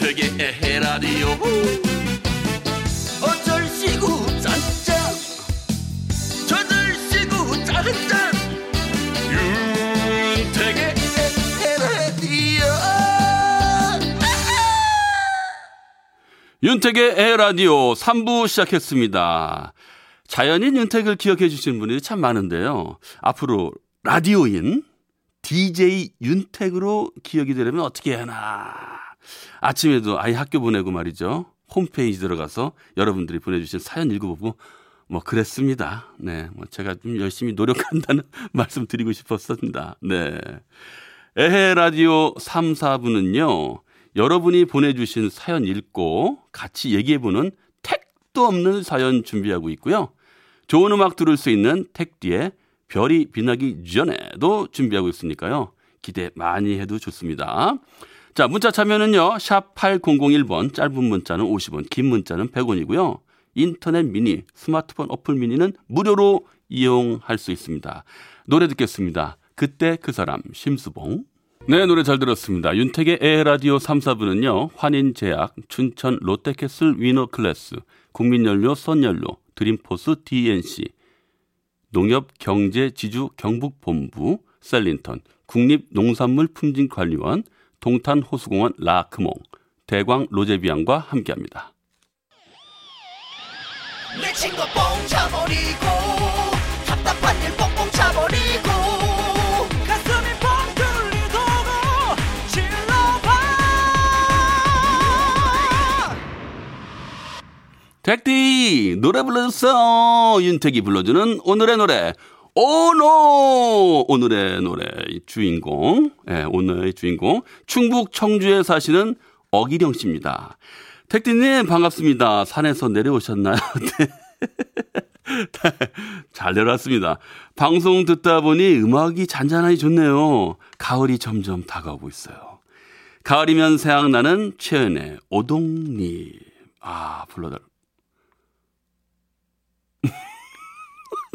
윤택의 에헤라디오 어쩔 시구 짠짠 저들 시구 짠짠 윤택의 에헤라디오 윤택의 에라디오 3부 시작했습니다. 자연인 윤택을 기억해 주시는 분들이 참 많은데요. 앞으로 라디오인 DJ 윤택으로 기억이 되려면 어떻게 해야 하나. 아침에도 아이 학교 보내고 말이죠. 홈페이지 들어가서 여러분들이 보내주신 사연 읽어보고 뭐 그랬습니다. 네. 뭐 제가 좀 열심히 노력한다는 말씀 드리고 싶었습니다. 네. 에헤 라디오 3, 4부는요. 여러분이 보내주신 사연 읽고 같이 얘기해보는 택도 없는 사연 준비하고 있고요. 좋은 음악 들을 수 있는 택 뒤에 별이 빛나기 전에도 준비하고 있으니까요. 기대 많이 해도 좋습니다. 자, 문자 참여는요. 샵 8001번 짧은 문자는 50원, 긴 문자는 100원이고요. 인터넷 미니, 스마트폰 어플 미니는 무료로 이용할 수 있습니다. 노래 듣겠습니다. 그때 그 사람 심수봉 네, 노래 잘 들었습니다. 윤택의 에라디오 3, 4부는요. 환인제약, 춘천 롯데캐슬 위너클래스, 국민연료 선연료, 드림포스 DNC, 농협경제지주 경북본부, 셀린턴, 국립농산물품진관리원, 동탄 호수공원 라크몽, 대광 로제비앙과 함께합니다. 택디 노래 불러주세요. 윤택이 불러주는 오늘의 노래. 오노 오늘의 노래 주인공 예, 오늘의 주인공 충북 청주에 사시는 어기령 씨입니다. 택디님 반갑습니다. 산에서 내려오셨나요? 네. 잘 내려왔습니다. 방송 듣다 보니 음악이 잔잔하니 좋네요. 가을이 점점 다가오고 있어요. 가을이면 생각나는 최연의 오동님. 아, 불러달.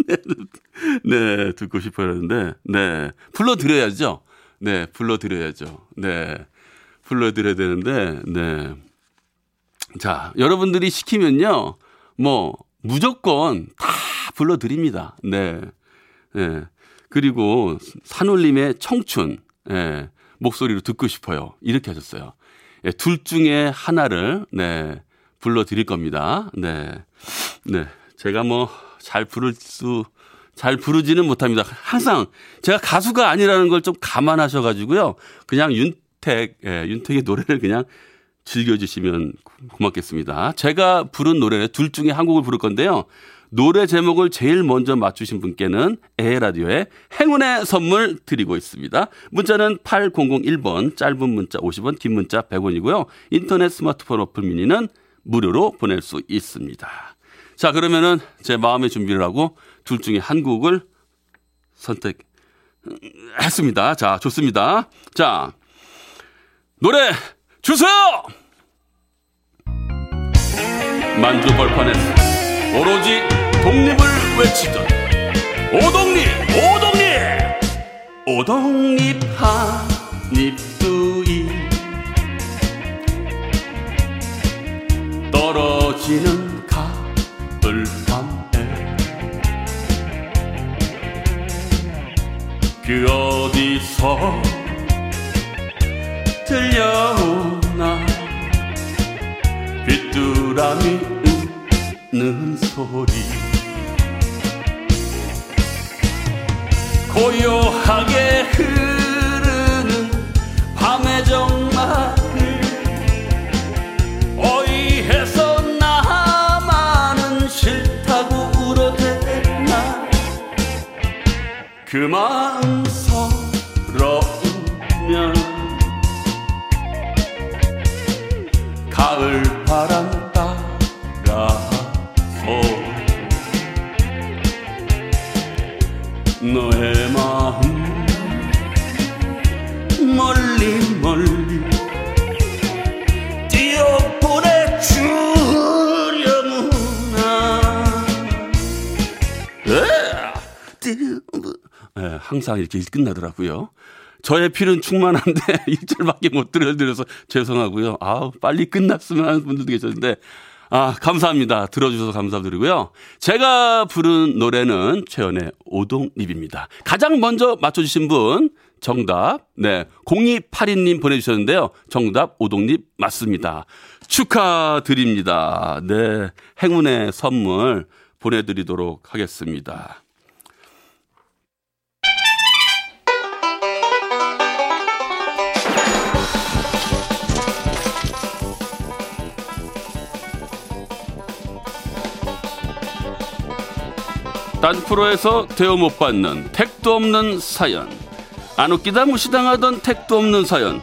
네, 듣고 싶어요. 했는데, 네. 불러드려야죠. 네, 불러드려야죠. 네. 불러드려야 되는데, 네. 자, 여러분들이 시키면요, 뭐, 무조건 다 불러드립니다. 네. 네. 그리고 산울림의 청춘, 예, 목소리로 듣고 싶어요. 이렇게 하셨어요. 예, 둘 중에 하나를, 네, 불러드릴 겁니다. 네. 네. 제가 뭐, 잘 부를 수, 잘 부르지는 못합니다. 항상 제가 가수가 아니라는 걸 좀 감안하셔 가지고요. 그냥 윤택, 예, 윤택의 노래를 그냥 즐겨주시면 고맙겠습니다. 제가 부른 노래 둘 중에 한 곡을 부를 건데요. 노래 제목을 제일 먼저 맞추신 분께는 에라디오에 행운의 선물 드리고 있습니다. 문자는 8001번, 짧은 문자 50원, 긴 문자 100원이고요. 인터넷 스마트폰 어플 미니는 무료로 보낼 수 있습니다. 자, 그러면은 제 마음의 준비를 하고 둘 중에 한 곡을 선택했습니다. 자, 좋습니다. 자, 노래 주세요! 만주 벌판에서 오로지 독립을 외치던 오독립, 오독립! 오독립 한입두이 떨어지는 그 어디서 들려오나? 귀뚜라미 웃는 소리. 고요하게 흐 그 마음 서러우면 가을 바람 항상 이렇게 끝나더라고요. 저의 필은 충만한데 일절밖에 못 들려드려서 죄송하고요. 아 빨리 끝났으면 하는 분들도 계셨는데 아 감사합니다. 들어주셔서 감사드리고요. 제가 부른 노래는 최연의 오동립입니다. 가장 먼저 맞춰주신 분 정답 네 0282님 보내주셨는데요. 정답 오동립 맞습니다. 축하드립니다. 네 행운의 선물 보내드리도록 하겠습니다. 딴 프로에서 대우 못 받는 택도 없는 사연. 안 웃기다 무시당하던 택도 없는 사연.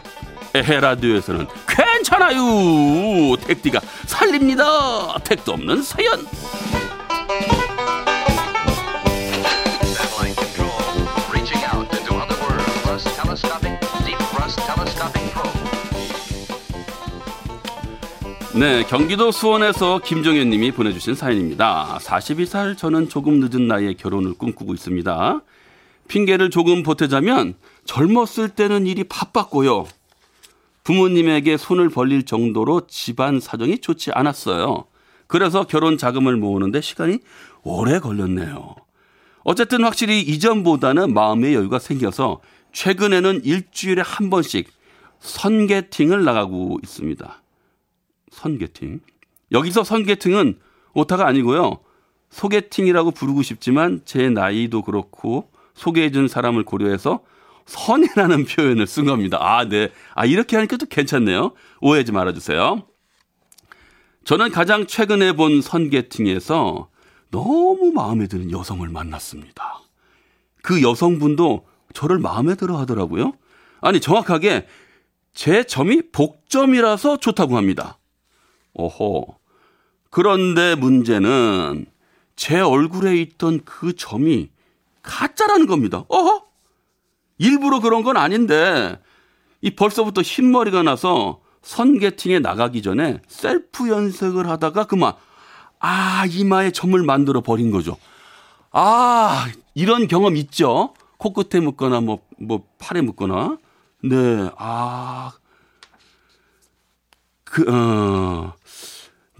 에헤 라디오에서는 괜찮아요. 택디가 살립니다. 택도 없는 사연. 네, 경기도 수원에서 김정현 님이 보내주신 사연입니다. 42살 저는 조금 늦은 나이에 결혼을 꿈꾸고 있습니다. 핑계를 조금 보태자면 젊었을 때는 일이 바빴고요. 부모님에게 손을 벌릴 정도로 집안 사정이 좋지 않았어요. 그래서 결혼 자금을 모으는데 시간이 오래 걸렸네요. 어쨌든 확실히 이전보다는 마음의 여유가 생겨서 최근에는 일주일에 한 번씩 선계팅을 나가고 있습니다. 선계팅. 여기서 선계팅은 오타가 아니고요. 소개팅이라고 부르고 싶지만 제 나이도 그렇고 소개해 준 사람을 고려해서 선이라는 표현을 쓴 겁니다. 아, 네. 아, 이렇게 하니까 또 괜찮네요. 오해하지 말아주세요. 저는 가장 최근에 본 선계팅에서 너무 마음에 드는 여성을 만났습니다. 그 여성분도 저를 마음에 들어 하더라고요. 아니, 정확하게 제 점이 복점이라서 좋다고 합니다. 오호. 그런데 문제는 제 얼굴에 있던 그 점이 가짜라는 겁니다. 어허? 일부러 그런 건 아닌데 이 벌써부터 흰머리가 나서 선계팅에 나가기 전에 셀프 연색을 하다가 그만 아 이마에 점을 만들어 버린 거죠. 아 이런 경험 있죠. 코끝에 묻거나 뭐뭐 팔에 묻거나 네 아. 그, 어,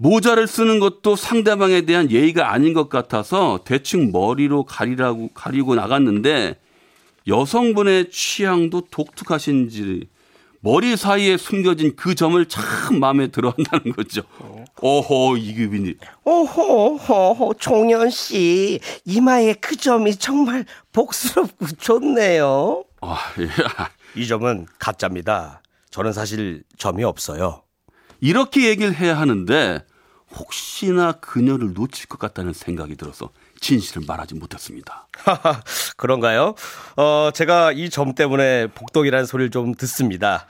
모자를 쓰는 것도 상대방에 대한 예의가 아닌 것 같아서 대충 머리로 가리라고, 가리고 나갔는데 여성분의 취향도 독특하신지 머리 사이에 숨겨진 그 점을 참 마음에 들어 한다는 거죠. 오호, 이규빈이. 오호, 호호, 종현 씨, 이마에 그 점이 정말 복스럽고 좋네요. 아, 예. 이 점은 가짜입니다. 저는 사실 점이 없어요. 이렇게 얘기를 해야 하는데 혹시나 그녀를 놓칠 것 같다는 생각이 들어서 진실을 말하지 못했습니다. 그런가요? 어, 제가 이 점 때문에 복동이라는 소리를 좀 듣습니다.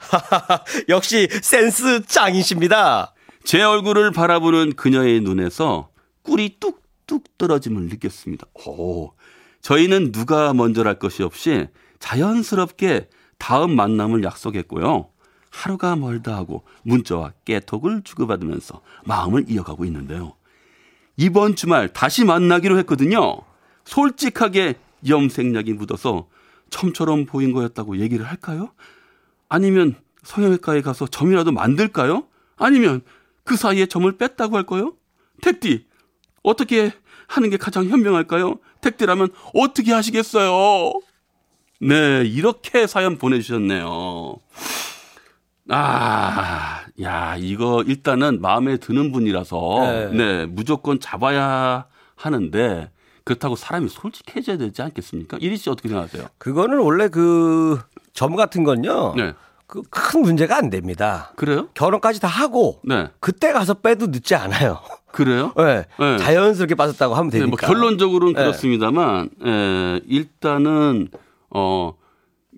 역시 센스 짱이십니다. 제 얼굴을 바라보는 그녀의 눈에서 꿀이 뚝뚝 떨어짐을 느꼈습니다. 오, 저희는 누가 먼저랄 것이 없이 자연스럽게 다음 만남을 약속했고요. 하루가 멀다 하고 문자와 깨톡을 주고받으면서 마음을 이어가고 있는데요. 이번 주말 다시 만나기로 했거든요. 솔직하게 염색약이 묻어서 첨처럼 보인 거였다고 얘기를 할까요? 아니면 성형외과에 가서 점이라도 만들까요? 아니면 그 사이에 점을 뺐다고 할까요? 택디, 어떻게 하는 게 가장 현명할까요? 택디라면 어떻게 하시겠어요? 네, 이렇게 사연 보내주셨네요. 아, 야, 이거 일단은 마음에 드는 분이라서, 네. 네, 무조건 잡아야 하는데, 그렇다고 사람이 솔직해져야 되지 않겠습니까? 이리 씨 어떻게 생각하세요? 그거는 원래 그 점 같은 건요. 네. 그큰 문제가 안 됩니다. 그래요? 결혼까지 다 하고 네. 그때 가서 빼도 늦지 않아요. 그래요? 네. 네. 자연스럽게 빠졌다고 하면 네, 되니까. 뭐 결론적으로는 네. 그렇습니다만, 에, 일단은, 어,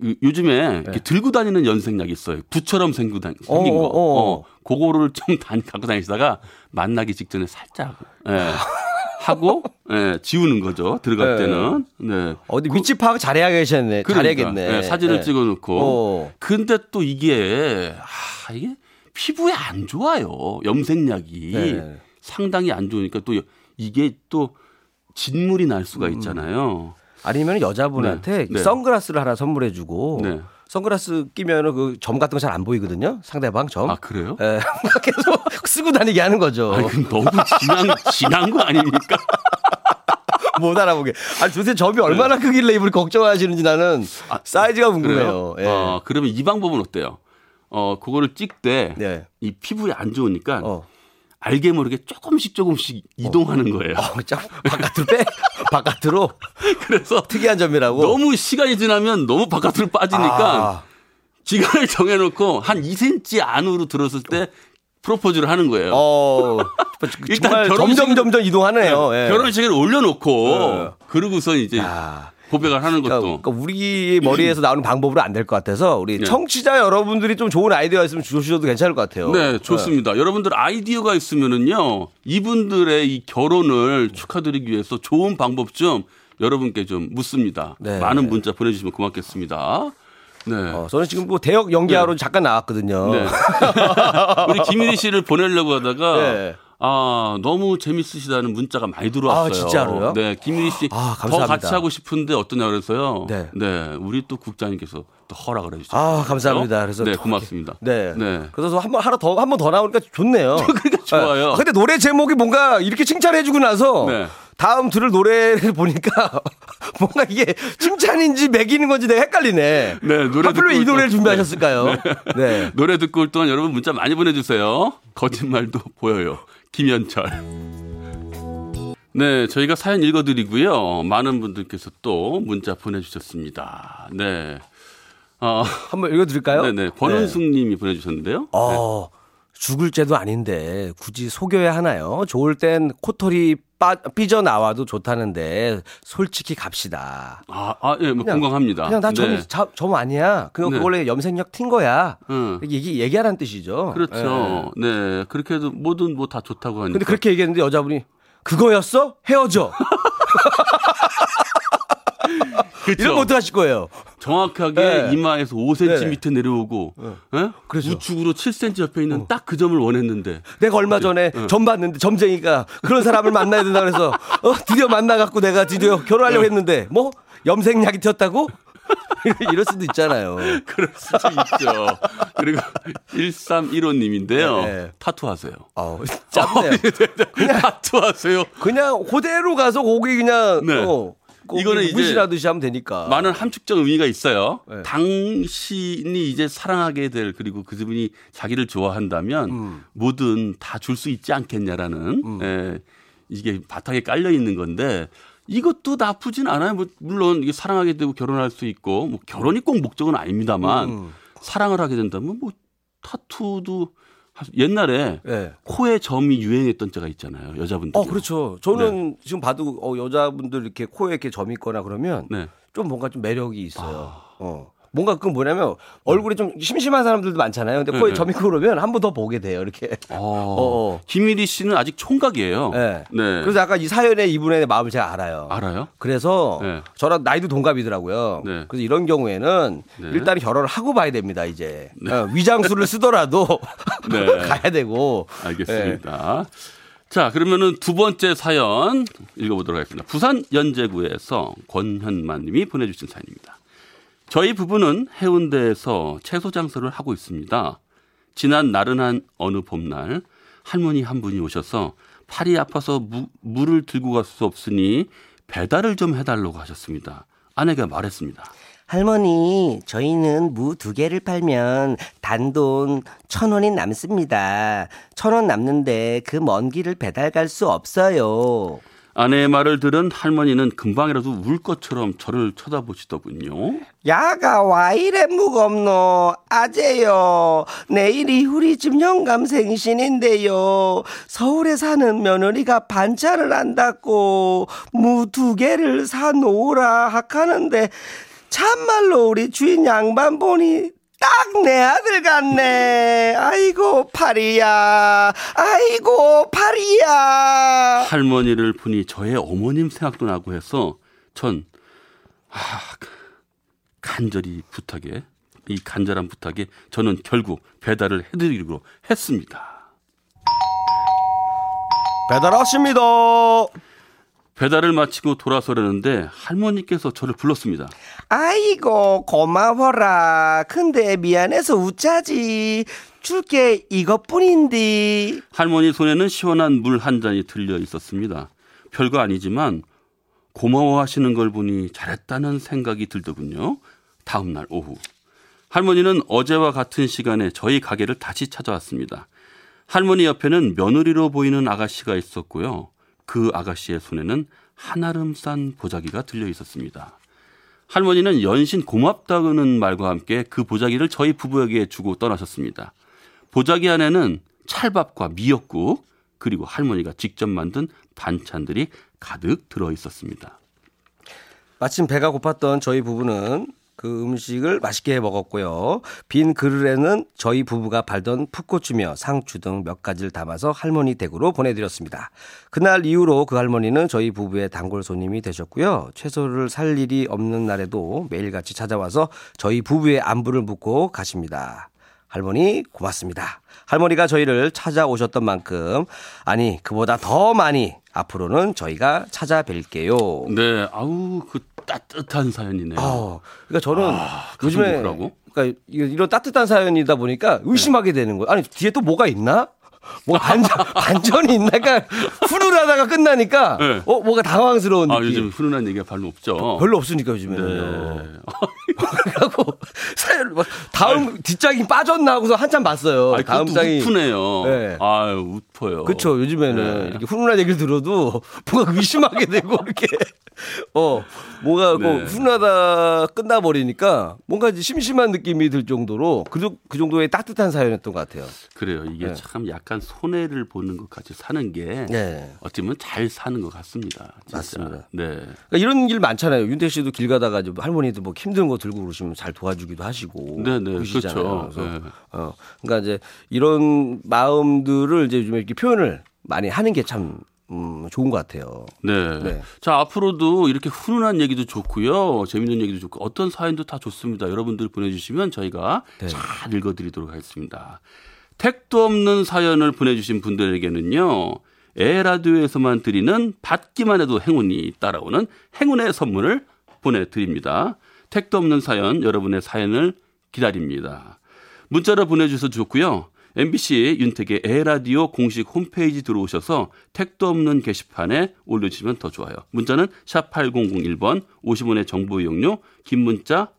요- 요즘에 이렇게 들고 다니는 연색약이 있어요. 부처럼 생긴 네. 어, 거. 어, 어. 어, 그거를 좀 다- 갖고 다니시다가 만나기 직전에 살짝, 예, 하고, 예, 지우는 거죠. 들어갈 네. 때는. 네. 어디 위치 파악 잘해야겠네. 그러니까, 잘해야겠네. 예, 사진을 네. 찍어 놓고. 어. 근데 또 이게, 아, 이게 피부에 안 좋아요. 염색약이. 네. 상당히 안 좋으니까 또 이게 또 진물이 날 수가 있잖아요. 아니면 여자분한테 네. 네. 선글라스를 하나 선물해주고 네. 선글라스 끼면은 그 점 같은 거 잘 안 보이거든요. 상대방 점. 아 그래요? 예, 계속 쓰고 다니게 하는 거죠. 아 그럼 너무 진한 진한 거 아닙니까? 못 알아보게. 아니 도대체 점이 얼마나 크길래 이분이 걱정하시는지 나는 사이즈가 궁금해요. 네. 예. 어, 그러면 이 방법은 어때요? 어, 그거를 찍되 네. 이 피부에 안 좋으니까 어. 알게 모르게 조금씩 조금씩 이동하는 거예요. 어, 참 바깥으로 빼 바깥으로 그래서 특이한 점이라고. 너무 시간이 지나면 너무 바깥으로 빠지니까 아, 기간을 정해놓고 한 2cm 안으로 들었을 때 프로포즈를 하는 거예요. 어, 일단 점점 점점 이동하네요. 예. 결혼식을 올려놓고 네. 그러고서 이제 아. 고백을 하는 그러니까, 것도 그러니까 우리 머리에서 나오는 방법으로 안 될 것 같아서 우리 네. 청취자 여러분들이 좀 좋은 아이디어가 있으면 주셔도 괜찮을 것 같아요. 네, 좋습니다. 여러분들 아이디어가 있으면은요, 이분들의 이 결혼을 축하드리기 위해서 좋은 방법 좀 여러분께 좀 묻습니다. 네. 많은 문자 보내주시면 고맙겠습니다. 네. 어, 저는 지금 뭐 대역 연기하러 잠깐 나왔거든요. 네. 우리 김일희 씨를 보내려고 하다가 네. 아 너무 재밌으시다는 문자가 많이 들어왔어요. 아, 진짜로요? 네, 김일희 씨 아, 더 감사합니다. 같이 하고 싶은데 어떠냐 그래서요. 네. 우리 또 국장님께서 또 허락을 해주셨어요. 아, 감사합니다. 그래서 네, 또 고맙습니다. 네. 네. 그래서 한번 하나 더 한 번 더 나오니까 좋네요. 그러니까 좋아요. 아, 근데 노래 제목이 뭔가 이렇게 칭찬해주고 나서 네. 다음 들을 노래를 보니까 뭔가 이게 칭찬인지 매기는 건지 내가 헷갈리네. 네, 노래 하필 왜이 듣고 노래를 준비하셨을까요? 네. 노래 듣고 올 동안 여러분 문자 많이 보내주세요. 거짓말도 보여요. 김현철. 네, 저희가 사연 읽어드리고요. 많은 분들께서 또 문자 보내주셨습니다. 네. 어, 한번 읽어드릴까요? 네네. 권은숙 님이 보내주셨는데요. 어, 죽을 죄도 아닌데 굳이 속여야 하나요? 좋을 땐 코털이 빠, 삐져 나와도 좋다는데 솔직히 갑시다. 아, 아, 예, 뭐 그냥- 공감합니다. 그냥 나 점, 네. 자- 점 아니야. 그거 네. 원래 염색약 튄 거야. 응. 얘기, 얘기하라는 뜻이죠. 그렇죠. 예. 네. 그렇게 해도 뭐든 뭐 다 좋다고 하니까. 근데 그렇게 얘기했는데 여자분이 그거였어? 헤어져. 그렇죠. 이러면 어떡하실 거예요? 정확하게 네. 이마에서 5cm 네. 밑에 내려오고 예? 그렇죠. 우측으로 7cm 옆에 있는 딱그 점을 원했는데 내가 얼마 전에 점 봤는데 점쟁이가 그런 사람을 만나야 된다 그래서 어, 드디어 만나갖고 내가 드디어 결혼하려고 했는데 뭐 염색약이 튀었다고? 이럴 수도 있잖아요. 그럴 수도 있죠. 그리고 1315님인데요. 네. 타투하세요. 아우, 짭네요. 타투하세요. 그냥 그대로 가서 거기 그냥 네. 어, 이거는 이제 무시라듯이 하면 되니까. 많은 함축적 의미가 있어요. 네. 당신이 이제 사랑하게 될 그리고 그분이 자기를 좋아한다면 음. 뭐든 다 줄 수 있지 않겠냐라는 예, 이게 바탕에 깔려 있는 건데 이것도 나쁘진 않아요. 뭐 물론 이게 사랑하게 되고 결혼할 수 있고 뭐 결혼이 꼭 목적은 아닙니다만 음. 사랑을 하게 된다면 뭐 타투도 옛날에 예. 코에 점이 유행했던 때가 있잖아요. 여자분들. 어, 그렇죠. 저는 지금 봐도 어, 여자분들 이렇게 코에 이렇게 점이 있거나 그러면 네. 좀 뭔가 좀 매력이 있어요. 어. 뭔가 그건 뭐냐면 얼굴이 좀 심심한 사람들도 많잖아요. 근데 코에 네, 점이 있고 그러면 한 번 더 보게 돼요. 이렇게. 어, 어. 김일희 씨는 아직 총각이에요. 네. 네. 그래서 아까 이 사연에 이분의 마음을 제가 알아요. 알아요? 그래서 네. 저랑 나이도 동갑이더라고요. 네. 그래서 이런 경우에는 네. 일단 결혼을 하고 봐야 됩니다. 이제 어, 위장술을 쓰더라도 네. 가야 되고. 알겠습니다. 자, 그러면은 두 번째 사연 읽어보도록 하겠습니다. 부산 연제구에서 권현만 님이 보내주신 사연입니다. 저희 부부는 해운대에서 채소 장사를 하고 있습니다. 지난 나른한 어느 봄날 할머니 한 분이 오셔서 팔이 아파서 무, 물을 들고 갈 수 없으니 배달을 좀 해달라고 하셨습니다. 아내가 말했습니다. 할머니, 저희는 무 두 개를 팔면 단돈 천 원이 남습니다. 천 원 남는데 그 먼 길을 배달 갈 수 없어요. 아내의 말을 들은 할머니는 금방이라도 울 것처럼 저를 쳐다보시더군요. 야가 와 이래 무겁노. 아재요. 내일이 우리 집 영감 생신인데요. 서울에 사는 며느리가 반찬을 한다고 무 두 개를 사놓으라 하카는데 참말로 우리 주인 양반 보니 딱 내 아들 같네 아이고 파리야 아이고 파리야 할머니를 보니 저의 어머님 생각도 나고 해서 전 아, 간절히 부탁에 이 간절한 부탁에 저는 결국 배달을 해드리기로 했습니다. 배달 왔습니다. 배달을 마치고 돌아서려는데 할머니께서 저를 불렀습니다. 아이고 고마워라. 근데 미안해서 웃자지. 줄게 이것뿐인데. 할머니 손에는 시원한 물 한 잔이 들려 있었습니다. 별거 아니지만 고마워하시는 걸 보니 잘했다는 생각이 들더군요. 다음 날 오후 할머니는 어제와 같은 시간에 저희 가게를 다시 찾아왔습니다. 할머니 옆에는 며느리로 보이는 아가씨가 있었고요. 그 아가씨의 손에는 한아름 싼 보자기가 들려 있었습니다. 할머니는 연신 고맙다는 말과 함께 그 보자기를 저희 부부에게 주고 떠나셨습니다. 보자기 안에는 찰밥과 미역국 그리고 할머니가 직접 만든 반찬들이 가득 들어 있었습니다. 마침 배가 고팠던 저희 부부는 그 음식을 맛있게 먹었고요. 빈 그릇에는 저희 부부가 발던 풋고추며 상추 등 몇 가지를 담아서 할머니 댁으로 보내드렸습니다. 그날 이후로 그 할머니는 저희 부부의 단골 손님이 되셨고요. 채소를 살 일이 없는 날에도 매일같이 찾아와서 저희 부부의 안부를 묻고 가십니다. 할머니 고맙습니다. 할머니가 저희를 찾아오셨던 만큼 아니 그보다 더 많이 앞으로는 저희가 찾아뵐게요. 네, 아우 그 따뜻한 사연이네요. 어, 그러니까 저는 가슴 요즘에? 그러니까 이- 이런 따뜻한 사연이다 보니까 의심하게 되는 거예요. 아니 뒤에 또 뭐가 있나? 뭐 반전 반전이 있나? 그러니까 푸르르하다가 끝나니까 네. 어 뭐가 당황스러운 아, 느낌. 요즘 훈훈한 얘기가 별로 없죠. 별로 없으니까 요즘에는요. 네. 그래갖고 사연 막 다음 뒷장이 빠졌나 하고서 한참 봤어요. 아니, 다음 장이 우프네요. 네. 아유, 웃퍼요. 그렇죠. 요즘에는 네. 이렇게 훈훈한 얘기를 들어도 뭔가 의심하게 되고 이렇게 어 뭐가 네. 그 훈훈하다 끝나버리니까 뭔가 심심한 느낌이 들 정도로 그, 정- 그 정도의 따뜻한 사연이었던 것 같아요. 그래요. 이게 네. 참 약간 손해를 보는 것 같이 사는 게 네. 어찌 보면 잘 사는 것 같습니다. 진짜. 맞습니다. 네. 그러니까 이런 일 많잖아요. 윤태 씨도 길 가다가 이제 할머니도 뭐 힘든 거 들고 그러시면 잘 도와주기도 하시고. 네, 네, 그러시잖아요. 그렇죠. 네. 어, 그러니까 이제 이런 마음들을 이제 요즘에 이렇게 표현을 많이 하는 게참 음, 좋은 것 같아요. 네. 네. 자, 앞으로도 이렇게 훈훈한 얘기도 좋고요. 재밌는 얘기도 좋고 어떤 사연도 다 좋습니다. 여러분들 보내주시면 저희가 네. 잘 읽어드리도록 하겠습니다. 택도 없는 사연을 보내주신 분들에게는요. 에라디오에서만 드리는 받기만 해도 행운이 따라오는 행운의 선물을 보내드립니다. 택도 없는 사연, 여러분의 사연을 기다립니다. 문자로 보내주셔도 좋고요. MBC 윤택의 에라디오 공식 홈페이지 들어오셔서 택도 없는 게시판에 올려주시면 더 좋아요. 문자는 샵 8001번 50원의 정보 이용료 긴 문자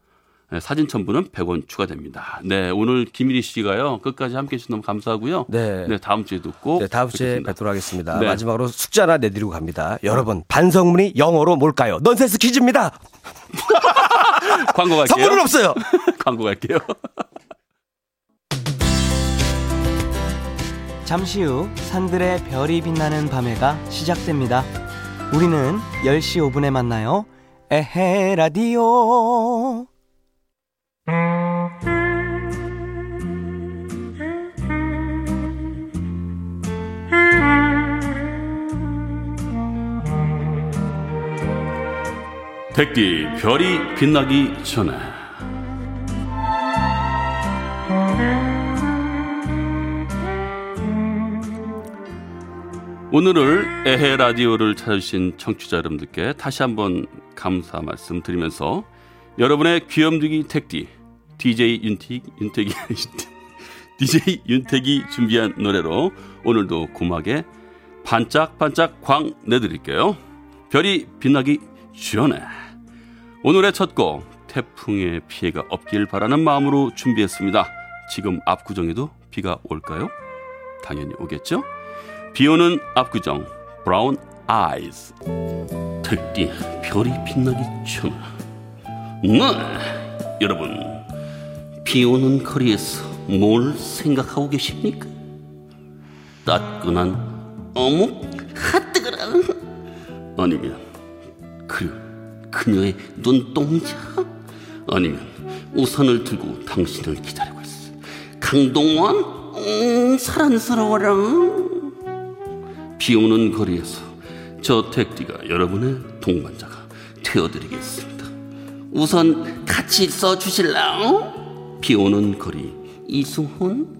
네, 사진 첨부는 100원 추가됩니다. 네, 오늘 김일희 씨가요. 끝까지 함께 해주셔서 너무 감사하고요. 네. 다음 주에도 꼭 네, 다음 주에 뵙겠습니다. 뵙도록 하겠습니다. 네. 마지막으로 숙제 하나 내드리고 갑니다. 여러분, 반성문이 영어로 뭘까요? 넌센스 퀴즈입니다. 광고 갈게요. 선물은 없어요. 광고 갈게요. 잠시 후 산들의 별이 빛나는 밤에가 시작됩니다. 우리는 10시 5분에 만나요. 에헤 라디오. 택디 별이 빛나기 전에. 오늘을 에헤 라디오를 찾아주신 청취자 여러분들께 다시 한번 감사 말씀 드리면서 여러분의 귀염둥이 택디 DJ 윤택, 윤택이 DJ 윤택이 준비한 노래로 오늘도 고막에 반짝반짝 광 내드릴게요. 별이 빛나기 전에 오늘의 첫 곡 태풍의 피해가 없길 바라는 마음으로 준비했습니다. 지금 압구정에도 비가 올까요? 당연히 오겠죠? 비 오는 압구정 브라운 아이즈 특디 별이 빛나기 전에 네 여러분 비 오는 거리에서 뭘 생각하고 계십니까? 따끈한 어묵 핫뜨거라 아니면 그 그녀의 눈동자. 아니면 우산을 들고 당신을 기다리고 있어. 강동원 음, 사랑스러워라. 비 오는 거리에서 저 택디가 여러분의 동반자가 되어드리겠습니다. 우선 같이 써주실래요? 비 오는 거리 이수훈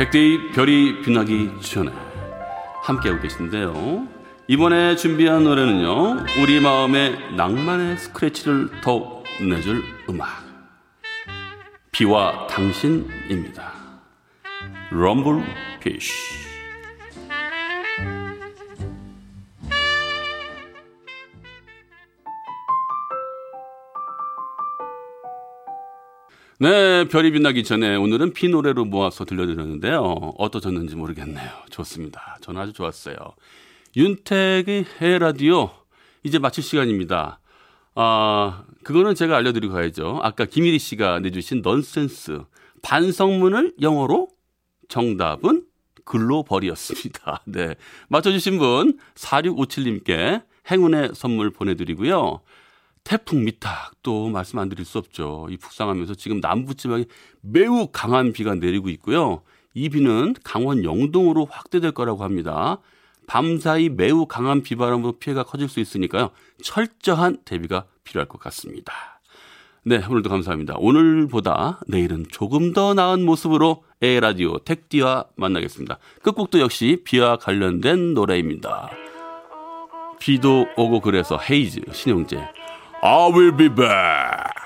백대의 별이 빛나기 전에 함께하고 계신데요. 이번에 준비한 노래는요. 우리 마음의 낭만의 스크래치를 더욱 내줄 음악. 비와 당신입니다. 럼블 피쉬. 네, 별이 빛나기 전에 오늘은 비 노래로 모아서 들려드렸는데요. 어떠셨는지 모르겠네요. 좋습니다. 저는 아주 좋았어요. 윤택의 해 라디오 이제 마칠 시간입니다. 아, 그거는 제가 알려드리고 가야죠. 아까 김일희 씨가 내주신 넌센스 반성문을 영어로 정답은 글로벌이었습니다. 네. 맞춰주신 분 4657님께 행운의 선물 보내드리고요. 태풍 미탁 또 말씀 안 드릴 수 없죠. 이 북상하면서 지금 남부 지방에 매우 강한 비가 내리고 있고요. 이 비는 강원 영동으로 확대될 거라고 합니다. 밤사이 매우 강한 비바람으로 피해가 커질 수 있으니까요. 철저한 대비가 필요할 것 같습니다. 네, 오늘도 감사합니다. 오늘보다 내일은 조금 더 나은 모습으로 에라디오 택디와 만나겠습니다. 끝곡도 역시 비와 관련된 노래입니다. 비도 오고 그래서 헤이즈 신용재 I will be back.